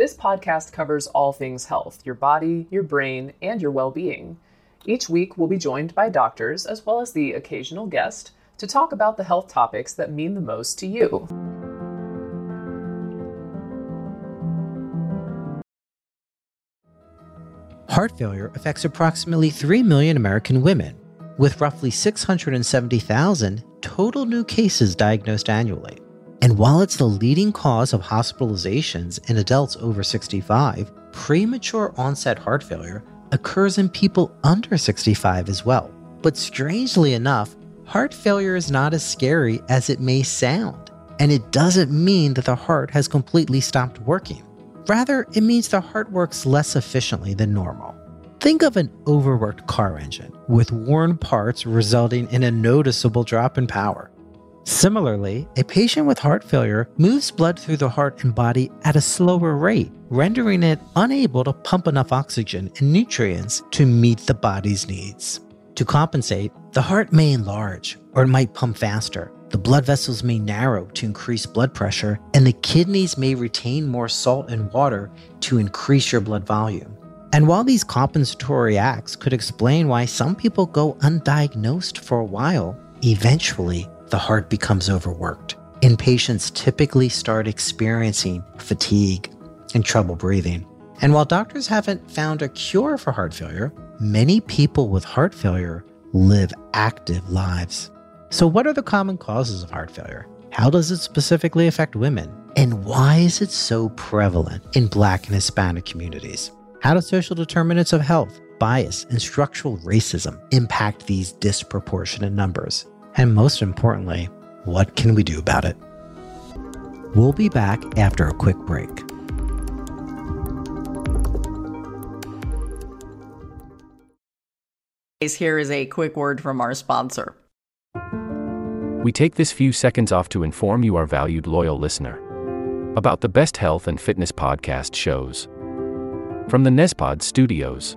This podcast covers all things health your body, your brain, and your well being. Each week, we'll be joined by doctors as well as the occasional guest to talk about the health topics that mean the most to you. Heart failure affects approximately 3 million American women, with roughly 670,000 total new cases diagnosed annually. And while it's the leading cause of hospitalizations in adults over 65, premature onset heart failure occurs in people under 65 as well. But strangely enough, heart failure is not as scary as it may sound. And it doesn't mean that the heart has completely stopped working. Rather, it means the heart works less efficiently than normal. Think of an overworked car engine with worn parts resulting in a noticeable drop in power. Similarly, a patient with heart failure moves blood through the heart and body at a slower rate, rendering it unable to pump enough oxygen and nutrients to meet the body's needs. To compensate, the heart may enlarge or it might pump faster. The blood vessels may narrow to increase blood pressure, and the kidneys may retain more salt and water to increase your blood volume. And while these compensatory acts could explain why some people go undiagnosed for a while, eventually the heart becomes overworked, and patients typically start experiencing fatigue and trouble breathing. And while doctors haven't found a cure for heart failure, many people with heart failure live active lives. So, what are the common causes of heart failure? How does it specifically affect women? And why is it so prevalent in Black and Hispanic communities? How do social determinants of health, bias, and structural racism impact these disproportionate numbers? And most importantly, what can we do about it? We'll be back after a quick break. Here is a quick word from our sponsor. We take this few seconds off to inform you, our valued loyal listener, about the best health and fitness podcast shows from the Nezpod studios.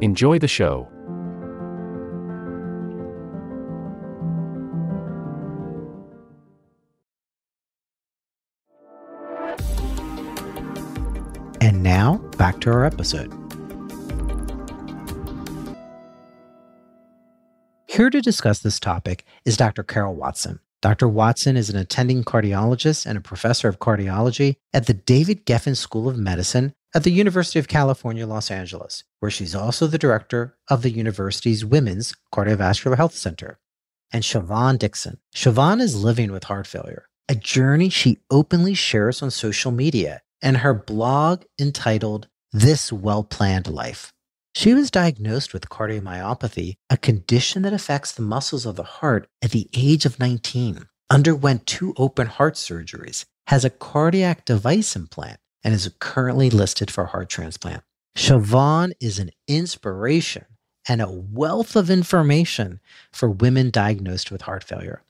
Enjoy the show. And now, back to our episode. Here to discuss this topic is Dr. Karol Watson. Dr. Watson is an attending cardiologist and a professor of cardiology at the David Geffen School of Medicine at the University of California, Los Angeles, where she's also the director of the university's Women's Cardiovascular Health Center. And Siobhan Dixon. Siobhan is living with heart failure, a journey she openly shares on social media and her blog entitled This Well Planned Life. She was diagnosed with cardiomyopathy, a condition that affects the muscles of the heart at the age of 19, underwent two open heart surgeries, has a cardiac device implant, and is currently listed for heart transplant. Siobhan is an inspiration and a wealth of information for women diagnosed with heart failure.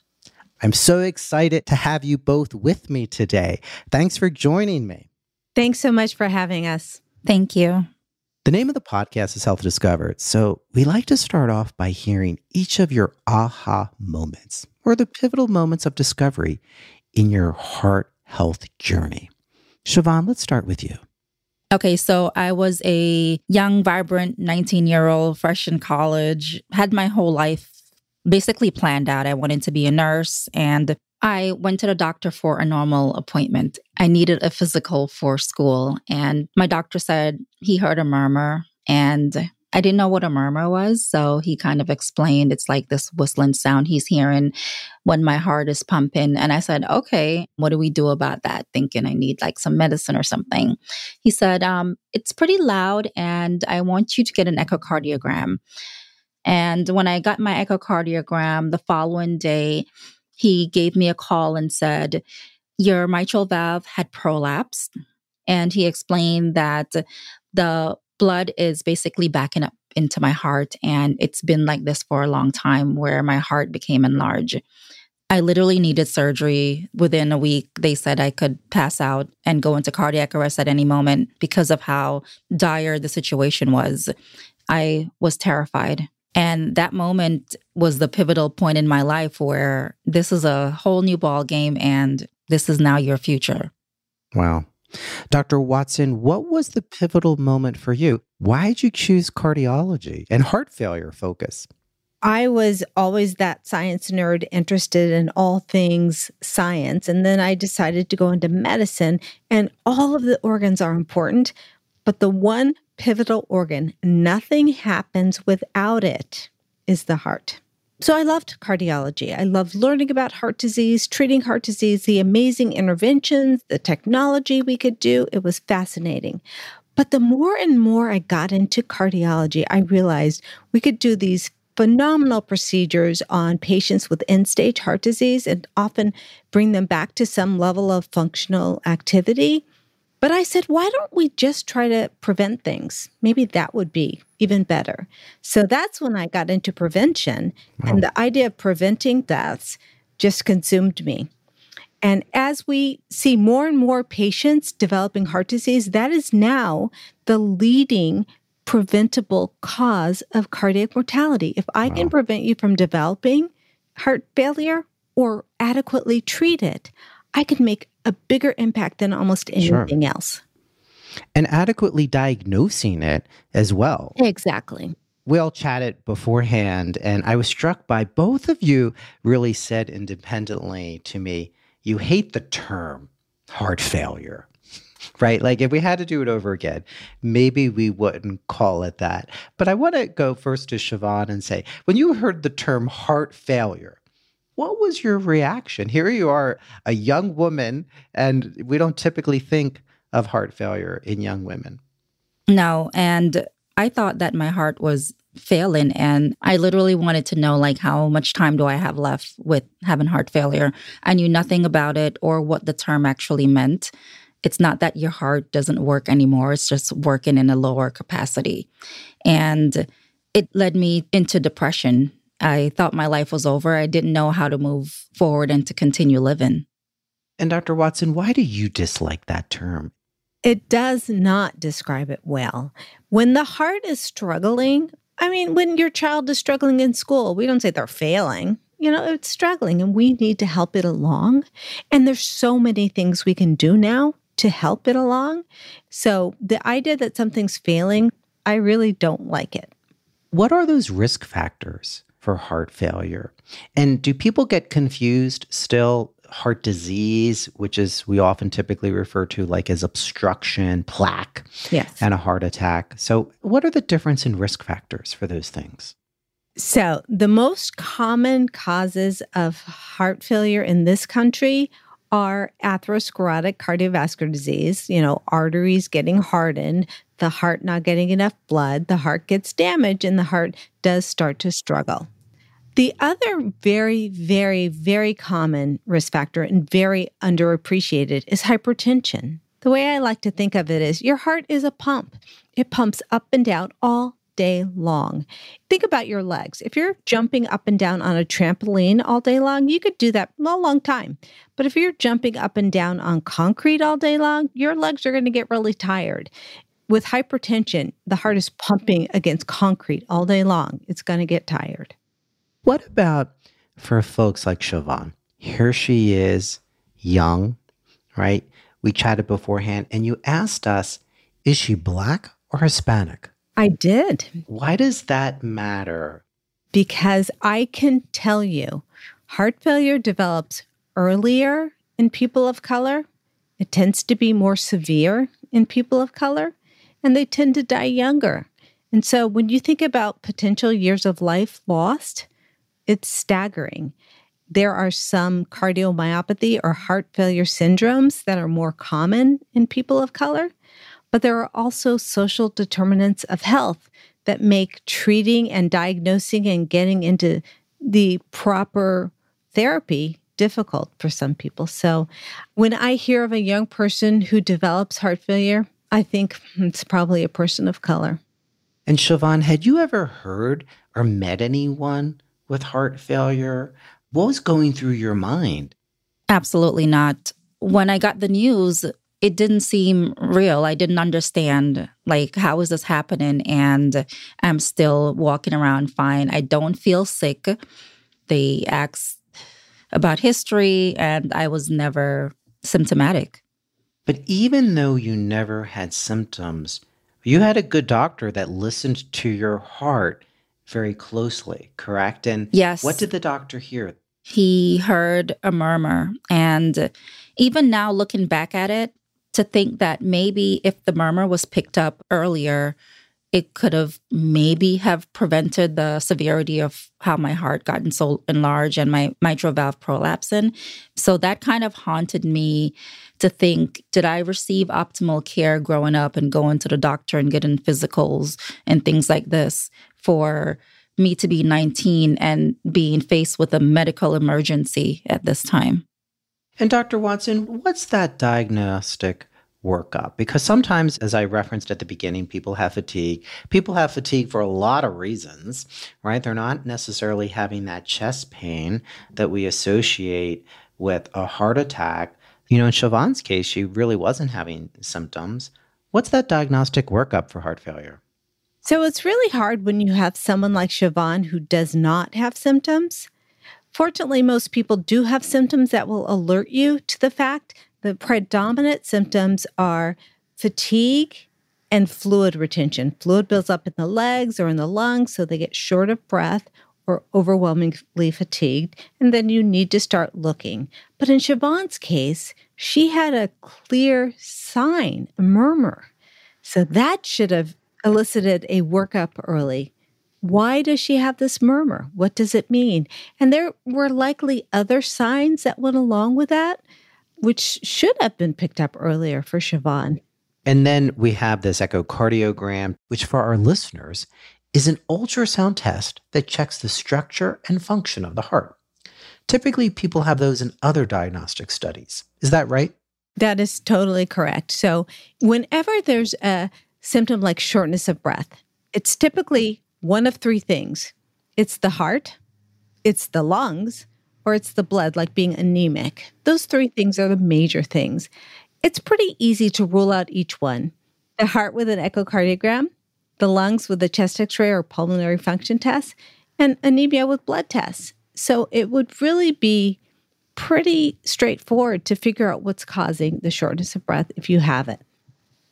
I'm so excited to have you both with me today. Thanks for joining me. Thanks so much for having us. Thank you. The name of the podcast is Health Discovered. So we like to start off by hearing each of your aha moments or the pivotal moments of discovery in your heart health journey. Siobhan, let's start with you. Okay, so I was a young, vibrant 19 year old, fresh in college, had my whole life basically planned out. I wanted to be a nurse and I went to the doctor for a normal appointment. I needed a physical for school, and my doctor said he heard a murmur And I didn't know what a murmur was. So he kind of explained it's like this whistling sound he's hearing when my heart is pumping. And I said, okay, what do we do about that? Thinking I need like some medicine or something. He said, um, it's pretty loud and I want you to get an echocardiogram. And when I got my echocardiogram the following day, he gave me a call and said, Your mitral valve had prolapsed. And he explained that the blood is basically backing up into my heart. And it's been like this for a long time where my heart became enlarged. I literally needed surgery within a week. They said I could pass out and go into cardiac arrest at any moment because of how dire the situation was. I was terrified. And that moment was the pivotal point in my life where this is a whole new ball game and this is now your future. Wow. Dr. Watson, what was the pivotal moment for you? Why did you choose cardiology and heart failure focus? I was always that science nerd interested in all things science. And then I decided to go into medicine, and all of the organs are important. But the one pivotal organ, nothing happens without it, is the heart. So I loved cardiology. I loved learning about heart disease, treating heart disease, the amazing interventions, the technology we could do. It was fascinating. But the more and more I got into cardiology, I realized we could do these phenomenal procedures on patients with end stage heart disease and often bring them back to some level of functional activity. But I said, why don't we just try to prevent things? Maybe that would be even better. So that's when I got into prevention. Wow. And the idea of preventing deaths just consumed me. And as we see more and more patients developing heart disease, that is now the leading preventable cause of cardiac mortality. If I wow. can prevent you from developing heart failure or adequately treat it, I can make a bigger impact than almost anything sure. else. And adequately diagnosing it as well. Exactly. We all chatted beforehand, and I was struck by both of you really said independently to me, you hate the term heart failure right? Like if we had to do it over again, maybe we wouldn't call it that. But I want to go first to Siobhan and say, when you heard the term heart failure, what was your reaction? Here you are, a young woman, and we don't typically think of heart failure in young women. No. And I thought that my heart was failing and I literally wanted to know like how much time do I have left with having heart failure. I knew nothing about it or what the term actually meant. It's not that your heart doesn't work anymore, it's just working in a lower capacity. And it led me into depression I thought my life was over. I didn't know how to move forward and to continue living. And Dr. Watson, why do you dislike that term? It does not describe it well. When the heart is struggling, I mean, when your child is struggling in school, we don't say they're failing. You know, it's struggling and we need to help it along. And there's so many things we can do now to help it along. So the idea that something's failing, I really don't like it. What are those risk factors? For heart failure. And do people get confused still? Heart disease, which is we often typically refer to like as obstruction, plaque, yes. and a heart attack. So, what are the difference in risk factors for those things? So, the most common causes of heart failure in this country are atherosclerotic cardiovascular disease, you know, arteries getting hardened, the heart not getting enough blood, the heart gets damaged, and the heart does start to struggle. The other very, very, very common risk factor and very underappreciated is hypertension. The way I like to think of it is your heart is a pump, it pumps up and down all day long. Think about your legs. If you're jumping up and down on a trampoline all day long, you could do that a long time. But if you're jumping up and down on concrete all day long, your legs are going to get really tired. With hypertension, the heart is pumping against concrete all day long. It's going to get tired. What about for folks like Siobhan? Here she is, young, right? We chatted beforehand, and you asked us, is she black or Hispanic? I did. Why does that matter? Because I can tell you, heart failure develops earlier in people of color. It tends to be more severe in people of color, and they tend to die younger. And so when you think about potential years of life lost, it's staggering. There are some cardiomyopathy or heart failure syndromes that are more common in people of color, but there are also social determinants of health that make treating and diagnosing and getting into the proper therapy difficult for some people. So when I hear of a young person who develops heart failure, I think hmm, it's probably a person of color. And Siobhan, had you ever heard or met anyone with heart failure? What was going through your mind? Absolutely not. When I got the news, it didn't seem real. I didn't understand, like, how is this happening? And I'm still walking around fine. I don't feel sick. They asked about history, and I was never symptomatic. But even though you never had symptoms, you had a good doctor that listened to your heart very closely, correct? And yes. What did the doctor hear? He heard a murmur. And even now, looking back at it, to think that maybe if the murmur was picked up earlier, it could have maybe have prevented the severity of how my heart gotten so enlarged and my mitral valve prolapsing. So that kind of haunted me to think, did I receive optimal care growing up and going to the doctor and getting physicals and things like this for me to be 19 and being faced with a medical emergency at this time? And Dr. Watson, what's that diagnostic workup? Because sometimes, as I referenced at the beginning, people have fatigue. People have fatigue for a lot of reasons, right? They're not necessarily having that chest pain that we associate with a heart attack. You know, in Siobhan's case, she really wasn't having symptoms. What's that diagnostic workup for heart failure? So it's really hard when you have someone like Siobhan who does not have symptoms. Fortunately, most people do have symptoms that will alert you to the fact. The predominant symptoms are fatigue and fluid retention. Fluid builds up in the legs or in the lungs, so they get short of breath or overwhelmingly fatigued, and then you need to start looking. But in Siobhan's case, she had a clear sign, a murmur. So that should have elicited a workup early. Why does she have this murmur? What does it mean? And there were likely other signs that went along with that, which should have been picked up earlier for Siobhan. And then we have this echocardiogram, which for our listeners is an ultrasound test that checks the structure and function of the heart. Typically, people have those in other diagnostic studies. Is that right? That is totally correct. So, whenever there's a symptom like shortness of breath, it's typically one of three things it's the heart, it's the lungs, or it's the blood, like being anemic. Those three things are the major things. It's pretty easy to rule out each one the heart with an echocardiogram, the lungs with a chest x ray or pulmonary function test, and anemia with blood tests. So it would really be pretty straightforward to figure out what's causing the shortness of breath if you have it.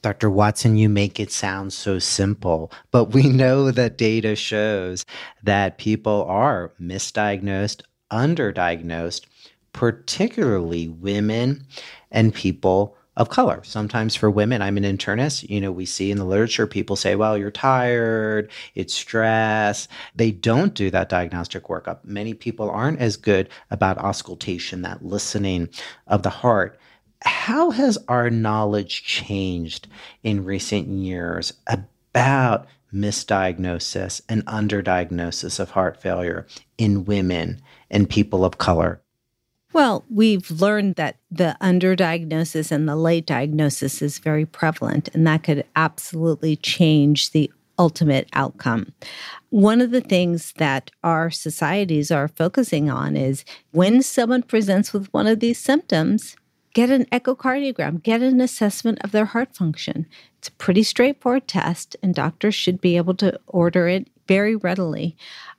Dr. Watson, you make it sound so simple, but we know that data shows that people are misdiagnosed, underdiagnosed, particularly women and people of color. Sometimes for women, I'm an internist, you know, we see in the literature people say, well, you're tired, it's stress. They don't do that diagnostic workup. Many people aren't as good about auscultation, that listening of the heart how has our knowledge changed in recent years about misdiagnosis and underdiagnosis of heart failure in women and people of color? Well, we've learned that the underdiagnosis and the late diagnosis is very prevalent, and that could absolutely change the ultimate outcome. One of the things that our societies are focusing on is when someone presents with one of these symptoms, get an echocardiogram, get an assessment of their heart function. It's a pretty straightforward test, and doctors should be able to order it very readily.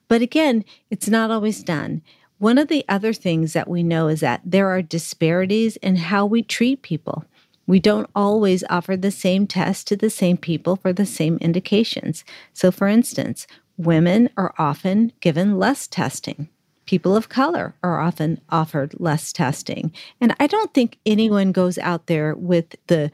But again, it's not always done. One of the other things that we know is that there are disparities in how we treat people. We don't always offer the same test to the same people for the same indications. So, for instance, women are often given less testing people of color are often offered less testing. And I don't think anyone goes out there with the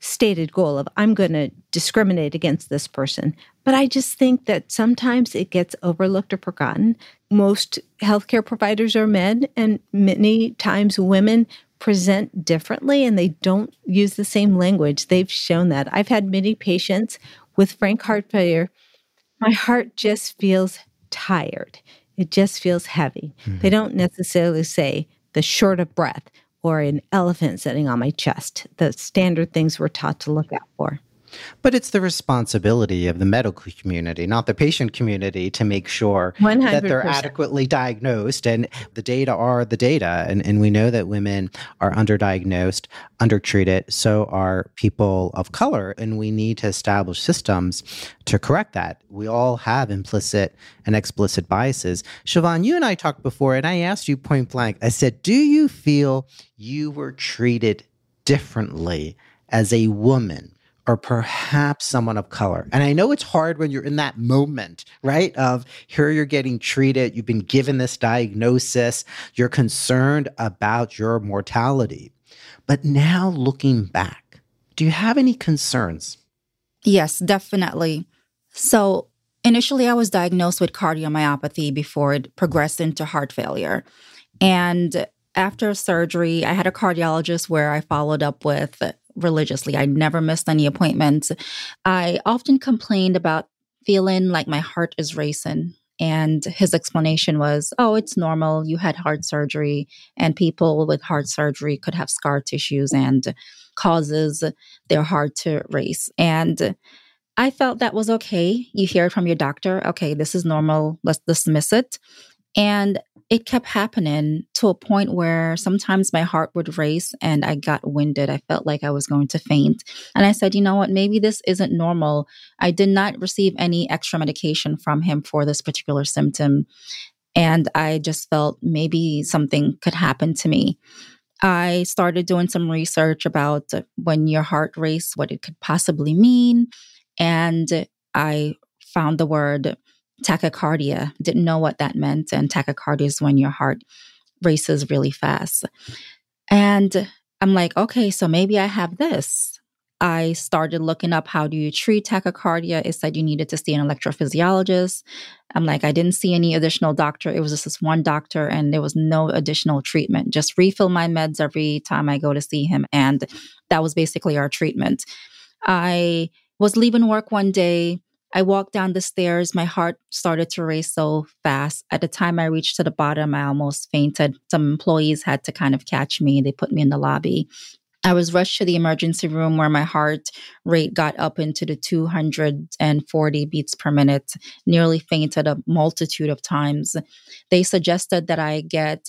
stated goal of I'm going to discriminate against this person. But I just think that sometimes it gets overlooked or forgotten. Most healthcare providers are men, and many times women present differently and they don't use the same language. They've shown that. I've had many patients with frank heart failure. My heart just feels tired. It just feels heavy. Mm-hmm. They don't necessarily say the short of breath or an elephant sitting on my chest, the standard things we're taught to look out for. But it's the responsibility of the medical community, not the patient community, to make sure 100%. that they're adequately diagnosed. And the data are the data. And, and we know that women are underdiagnosed, undertreated. So are people of color. And we need to establish systems to correct that. We all have implicit and explicit biases. Siobhan, you and I talked before, and I asked you point blank, I said, Do you feel you were treated differently as a woman or perhaps someone of color. And I know it's hard when you're in that moment, right? Of here you're getting treated, you've been given this diagnosis, you're concerned about your mortality. But now looking back, do you have any concerns? Yes, definitely. So initially, I was diagnosed with cardiomyopathy before it progressed into heart failure. And after surgery, I had a cardiologist where I followed up with religiously. I never missed any appointments. I often complained about feeling like my heart is racing. And his explanation was, oh, it's normal. You had heart surgery, and people with heart surgery could have scar tissues and causes their heart to race. And I felt that was okay. You hear it from your doctor. Okay, this is normal. Let's dismiss it. And it kept happening to a point where sometimes my heart would race and I got winded. I felt like I was going to faint. And I said, you know what? Maybe this isn't normal. I did not receive any extra medication from him for this particular symptom. And I just felt maybe something could happen to me. I started doing some research about when your heart race, what it could possibly mean. And I found the word tachycardia. Didn't know what that meant. And tachycardia is when your heart races really fast. And I'm like, okay, so maybe I have this. I started looking up how do you treat tachycardia. It said you needed to see an electrophysiologist. I'm like, I didn't see any additional doctor. It was just this one doctor, and there was no additional treatment. Just refill my meds every time I go to see him. And that was basically our treatment. I was leaving work one day I walked down the stairs. My heart started to race so fast. At the time I reached to the bottom, I almost fainted. Some employees had to kind of catch me. They put me in the lobby. I was rushed to the emergency room where my heart rate got up into the 240 beats per minute, nearly fainted a multitude of times. They suggested that I get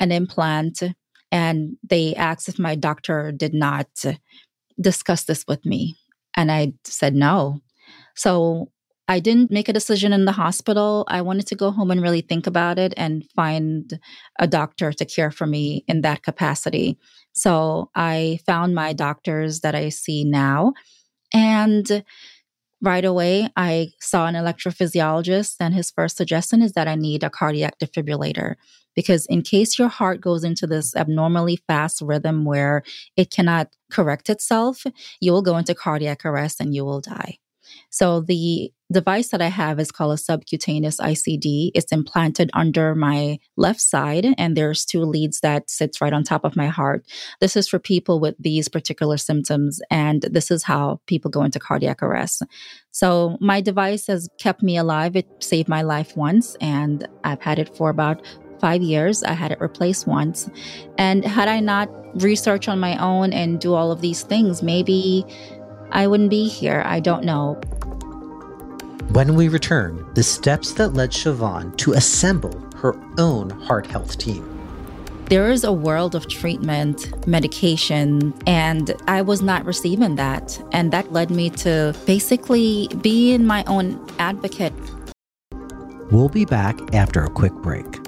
an implant, and they asked if my doctor did not discuss this with me. And I said no. So I didn't make a decision in the hospital. I wanted to go home and really think about it and find a doctor to care for me in that capacity. So I found my doctors that I see now. And right away, I saw an electrophysiologist, and his first suggestion is that I need a cardiac defibrillator. Because in case your heart goes into this abnormally fast rhythm where it cannot correct itself, you will go into cardiac arrest and you will die. So the device that I have is called a subcutaneous ICD. It's implanted under my left side, and there's two leads that sits right on top of my heart. This is for people with these particular symptoms, and this is how people go into cardiac arrest. So my device has kept me alive. It saved my life once, and I've had it for about five years. I had it replaced once. And had I not research on my own and do all of these things, maybe I wouldn't be here. I don't know. When we return, the steps that led Siobhan to assemble her own heart health team. There is a world of treatment, medication, and I was not receiving that. And that led me to basically being my own advocate. We'll be back after a quick break.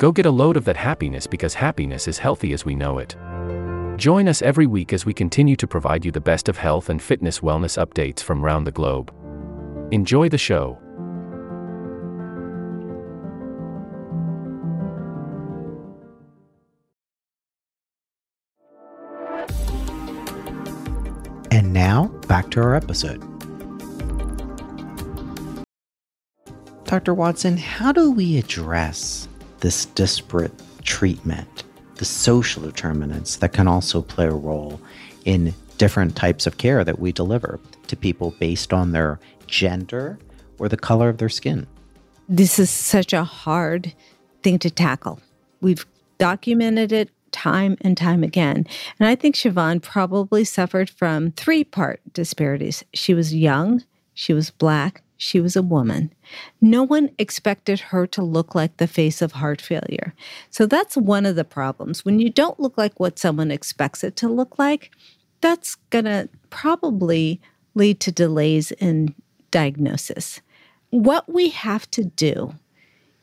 Go get a load of that happiness because happiness is healthy as we know it. Join us every week as we continue to provide you the best of health and fitness wellness updates from around the globe. Enjoy the show. And now, back to our episode. Dr. Watson, how do we address this disparate treatment, the social determinants that can also play a role in different types of care that we deliver to people based on their gender or the color of their skin? This is such a hard thing to tackle. We've documented it time and time again. And I think Siobhan probably suffered from three part disparities. She was young, she was black, she was a woman. No one expected her to look like the face of heart failure. So that's one of the problems. When you don't look like what someone expects it to look like, that's going to probably lead to delays in diagnosis. What we have to do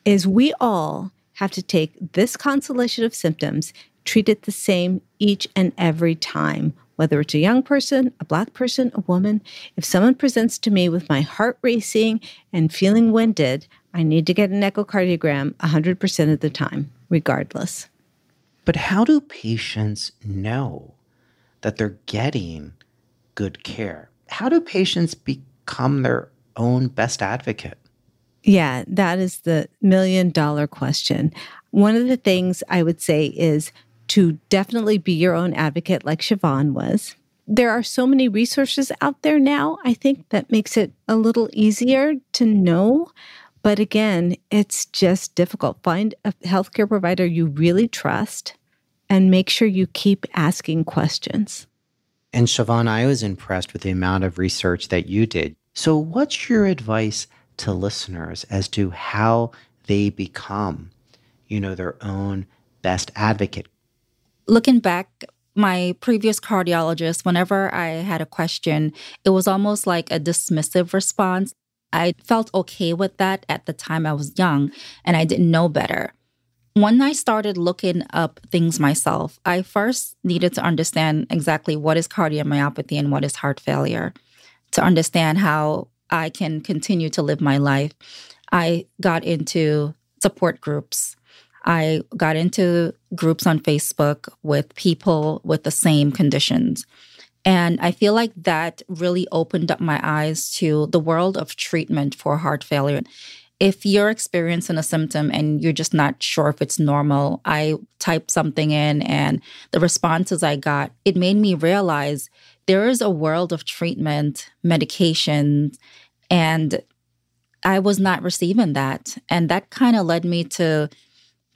is we all have to take this constellation of symptoms treat it the same each and every time, whether it's a young person, a black person, a woman. If someone presents to me with my heart racing and feeling winded, I need to get an echocardiogram 100% of the time, regardless. But how do patients know that they're getting good care? How do patients become their own best advocate? Yeah, that is the million dollar question. One of the things I would say is to definitely be your own advocate, like Siobhan was. There are so many resources out there now, I think that makes it a little easier to know. But again, it's just difficult. Find a healthcare provider you really trust and make sure you keep asking questions. And Siobhan, I was impressed with the amount of research that you did. So, what's your advice to listeners as to how they become, you know, their own best advocate? Looking back, my previous cardiologist, whenever I had a question, it was almost like a dismissive response. I felt okay with that at the time I was young and I didn't know better. When I started looking up things myself, I first needed to understand exactly what is cardiomyopathy and what is heart failure to understand how I can continue to live my life. I got into support groups I got into groups on Facebook with people with the same conditions. And I feel like that really opened up my eyes to the world of treatment for heart failure. If you're experiencing a symptom and you're just not sure if it's normal, I typed something in and the responses I got, it made me realize there is a world of treatment, medication, and I was not receiving that. And that kind of led me to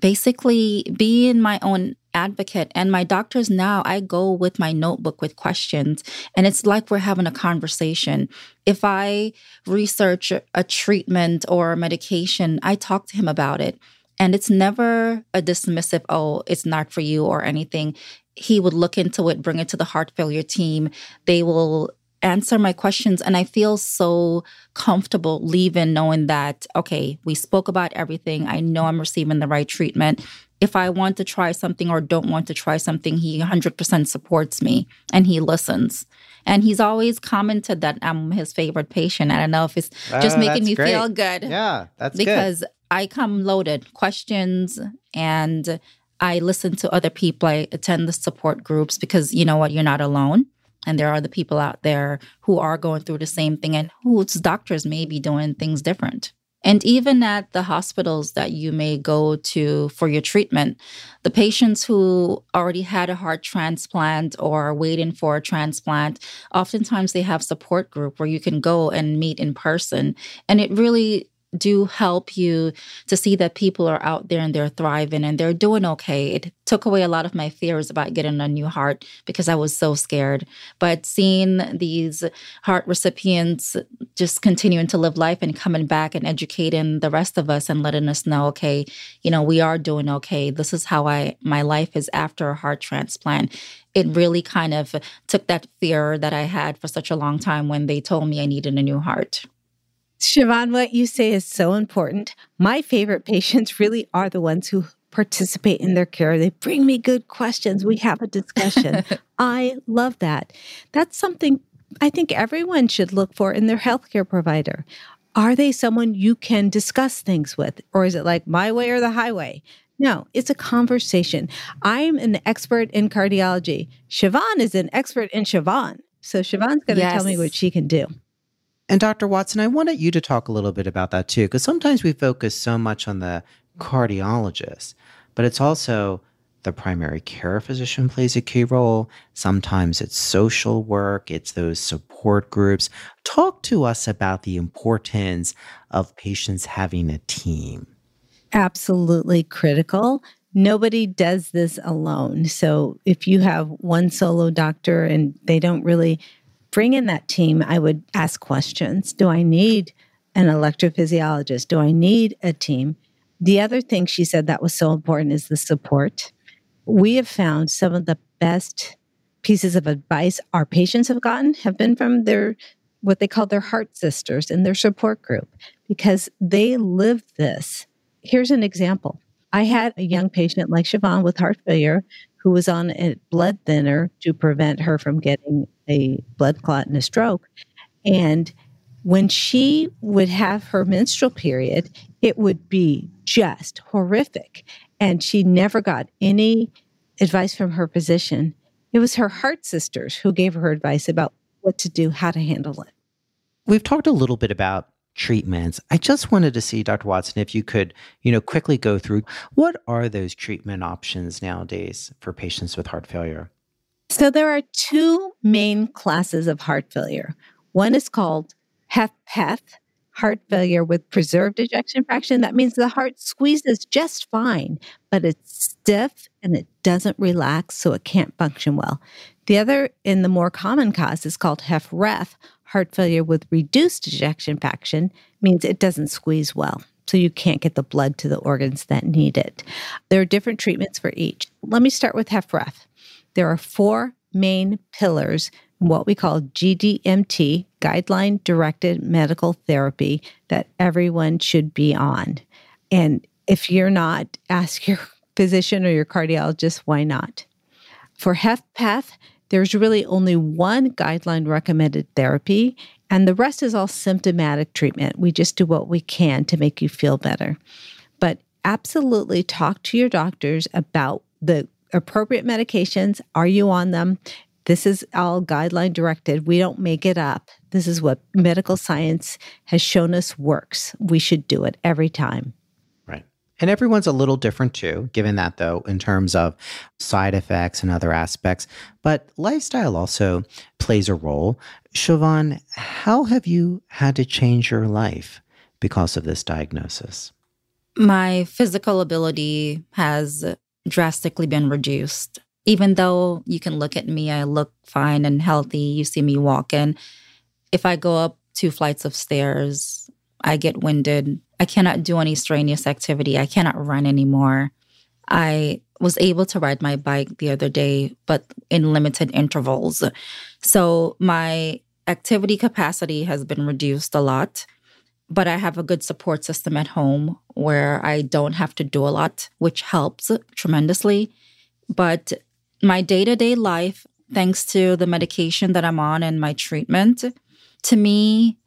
basically being my own advocate. And my doctors now, I go with my notebook with questions, and it's like we're having a conversation. If I research a treatment or a medication, I talk to him about it. And it's never a dismissive, oh, it's not for you or anything. He would look into it, bring it to the heart failure team. They will answer my questions and I feel so comfortable leaving knowing that okay, we spoke about everything. I know I'm receiving the right treatment. If I want to try something or don't want to try something, he 100% supports me and he listens. And he's always commented that I'm his favorite patient. I don't know if it's just Oh, making me great. feel good. Yeah, that's because good. I come loaded questions and I listen to other people. I attend the support groups because you know what, you're not alone. And there are the people out there who are going through the same thing and whose doctors may be doing things different. And even at the hospitals that you may go to for your treatment, the patients who already had a heart transplant or are waiting for a transplant, oftentimes they have support group where you can go and meet in person. And it really do help you to see that people are out there and they're thriving and they're doing okay. It took away a lot of my fears about getting a new heart because I was so scared. But seeing these heart recipients just continuing to live life and coming back and educating the rest of us and letting us know, okay, you know, we are doing okay. This is how I my life is after a heart transplant. It really kind of took that fear that I had for such a long time when they told me I needed a new heart. Siobhan, what you say is so important. My favorite patients really are the ones who participate in their care. They bring me good questions. We have a discussion. I love that. That's something I think everyone should look for in their healthcare provider. Are they someone you can discuss things with? Or is it like my way or the highway? No, it's a conversation. I'm an expert in cardiology. Siobhan is an expert in Siobhan. So Siobhan's going to yes. tell me what she can do. And Dr. Watson, I wanted you to talk a little bit about that too, because sometimes we focus so much on the cardiologist, but it's also the primary care physician plays a key role. Sometimes it's social work, it's those support groups. Talk to us about the importance of patients having a team. Absolutely critical. Nobody does this alone. So if you have one solo doctor and they don't really bring in that team, I would ask questions. Do I need an electrophysiologist? Do I need a team? The other thing she said that was so important is the support. We have found some of the best pieces of advice our patients have gotten have been from their what they call their heart sisters in their support group because they live this. Here's an example. I had a young patient like Siobhan with heart failure who was on a blood thinner to prevent her from getting a blood clot and a stroke. And when she would have her menstrual period, it would be just horrific. And she never got any advice from her physician. It was her heart sisters who gave her advice about what to do, how to handle it. We've talked a little bit about treatments. I just wanted to see, Dr. Watson, if you could, you know, quickly go through what are those treatment options nowadays for patients with heart failure? So there are two main classes of heart failure. One is called HFpEF, heart failure with preserved ejection fraction. That means the heart squeezes just fine, but it's stiff and it doesn't relax, so it can't function well. The other, in the more common cause, is called HFrEF, heart failure with reduced ejection fraction means it doesn't squeeze well. So you can't get the blood to the organs that need it. There are different treatments for each. Let me start with HFrEF. There are four main pillars what we call GDMT, guideline directed medical therapy, that everyone should be on. And if you're not, ask your physician or your cardiologist why not. For HFpEF, there's really only one guideline recommended therapy, and the rest is all symptomatic treatment. We just do what we can to make you feel better. But absolutely talk to your doctors about the appropriate medications. Are you on them? This is all guideline directed. We don't make it up. This is what medical science has shown us works. We should do it every time. And everyone's a little different too, given that though, in terms of side effects and other aspects. But lifestyle also plays a role. Siobhan, how have you had to change your life because of this diagnosis? My physical ability has drastically been reduced. Even though you can look at me, I look fine and healthy. You see me walking. If I go up two flights of stairs, I get winded. I cannot do any strenuous activity. I cannot run anymore. I was able to ride my bike the other day, but in limited intervals. So my activity capacity has been reduced a lot, but I have a good support system at home where I don't have to do a lot, which helps tremendously. But my day to day life, thanks to the medication that I'm on and my treatment, to me,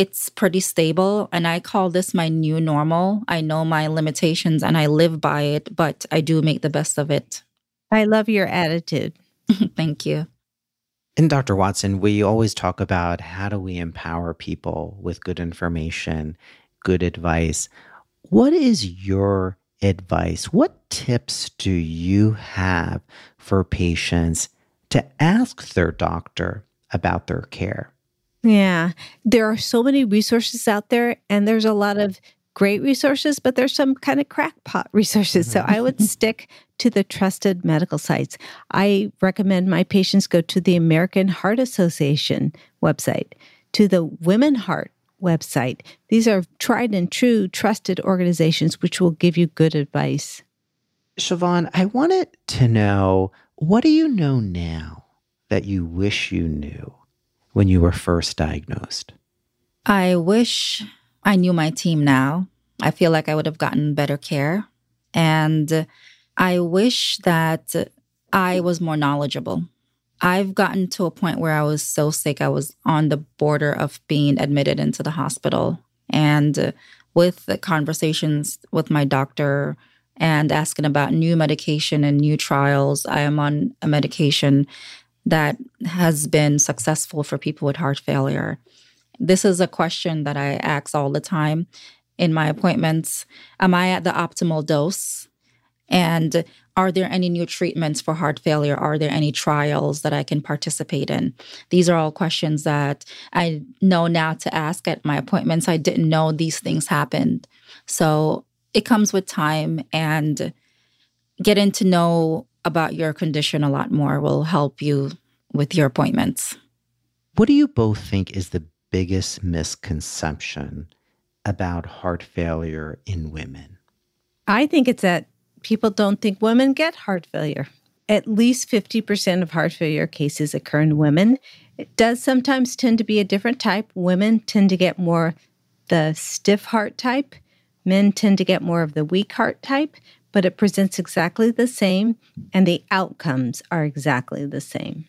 it's pretty stable. And I call this my new normal. I know my limitations and I live by it, but I do make the best of it. I love your attitude. Thank you. And Dr. Watson, we always talk about how do we empower people with good information. good advice. What is your advice? What tips do you have for patients to ask their doctor about their care? Yeah, there are so many resources out there, and there's a lot of great resources, but there's some kind of crackpot resources. So I would mm-hmm. stick to the trusted medical sites. I recommend my patients go to the American Heart Association website, to the Women Heart website. These are tried and true, trusted organizations which will give you good advice. Siobhan, I wanted to know what do you know now that you wish you knew when you were first diagnosed? I wish I knew my team now. I feel like I would have gotten better care. And I wish that I was more knowledgeable. I've gotten to a point where I was so sick, I was on the border of being admitted into the hospital. And with the conversations with my doctor and asking about new medication and new trials, I am on a medication that has been successful for people with heart failure. This is a question that I ask all the time in my appointments. Am I at the optimal dose? And are there any new treatments for heart failure? Are there any trials that I can participate in? These are all questions that I know now to ask at my appointments. I didn't know these things happened. So it comes with time and getting to know about your condition a lot more will help you with your appointments. What do you both think is the biggest misconception about heart failure in women? I think it's that people don't think women get heart failure. At least 50% of heart failure cases occur in women. It does sometimes tend to be a different type. Women tend to get more the stiff heart type. Men tend to get more of the weak heart type, but it presents exactly the same and the outcomes are exactly the same.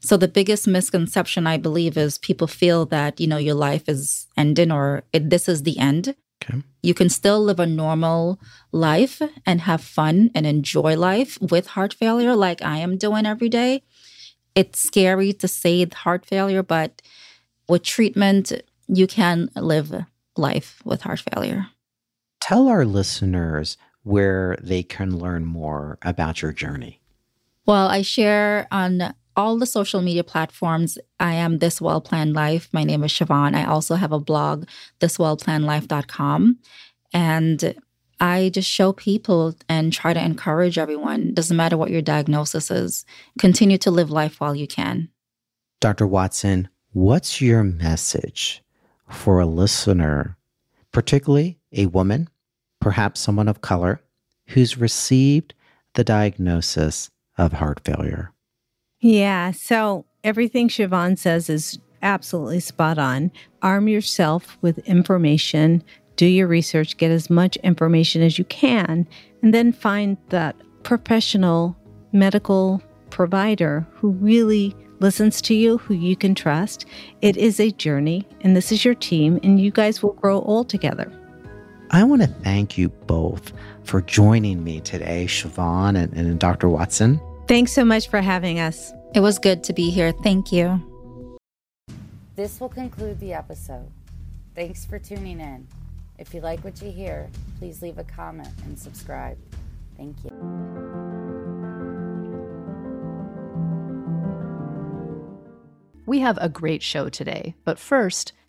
So the biggest misconception I believe is people feel that, you know, your life is ending or it, this is the end. Okay. You can still live a normal life and have fun and enjoy life with heart failure like I am doing every day. It's scary to say heart failure, but with treatment, you can live life with heart failure. Tell our listeners where they can learn more about your journey. Well, I share on all the social media platforms. I am This Well Planned Life. My name is Siobhan. I also have a blog, thiswellplannedlife.com. And I just show people and try to encourage everyone. Doesn't matter what your diagnosis is, continue to live life while you can. Dr. Watson, what's your message for a listener, particularly a woman, perhaps someone of color, who's received the diagnosis of heart failure? Yeah. So everything Siobhan says is absolutely spot on. Arm yourself with information, do your research, get as much information as you can, and then find that professional medical provider who really listens to you, who you can trust. It is a journey, and this is your team, and you guys will grow old together. I want to thank you both for joining me today, Siobhan and, and Dr. Watson. Thanks so much for having us. It was good to be here. Thank you. This will conclude the episode. Thanks for tuning in. If you like what you hear, please leave a comment and subscribe. Thank you. We have a great show today, but first,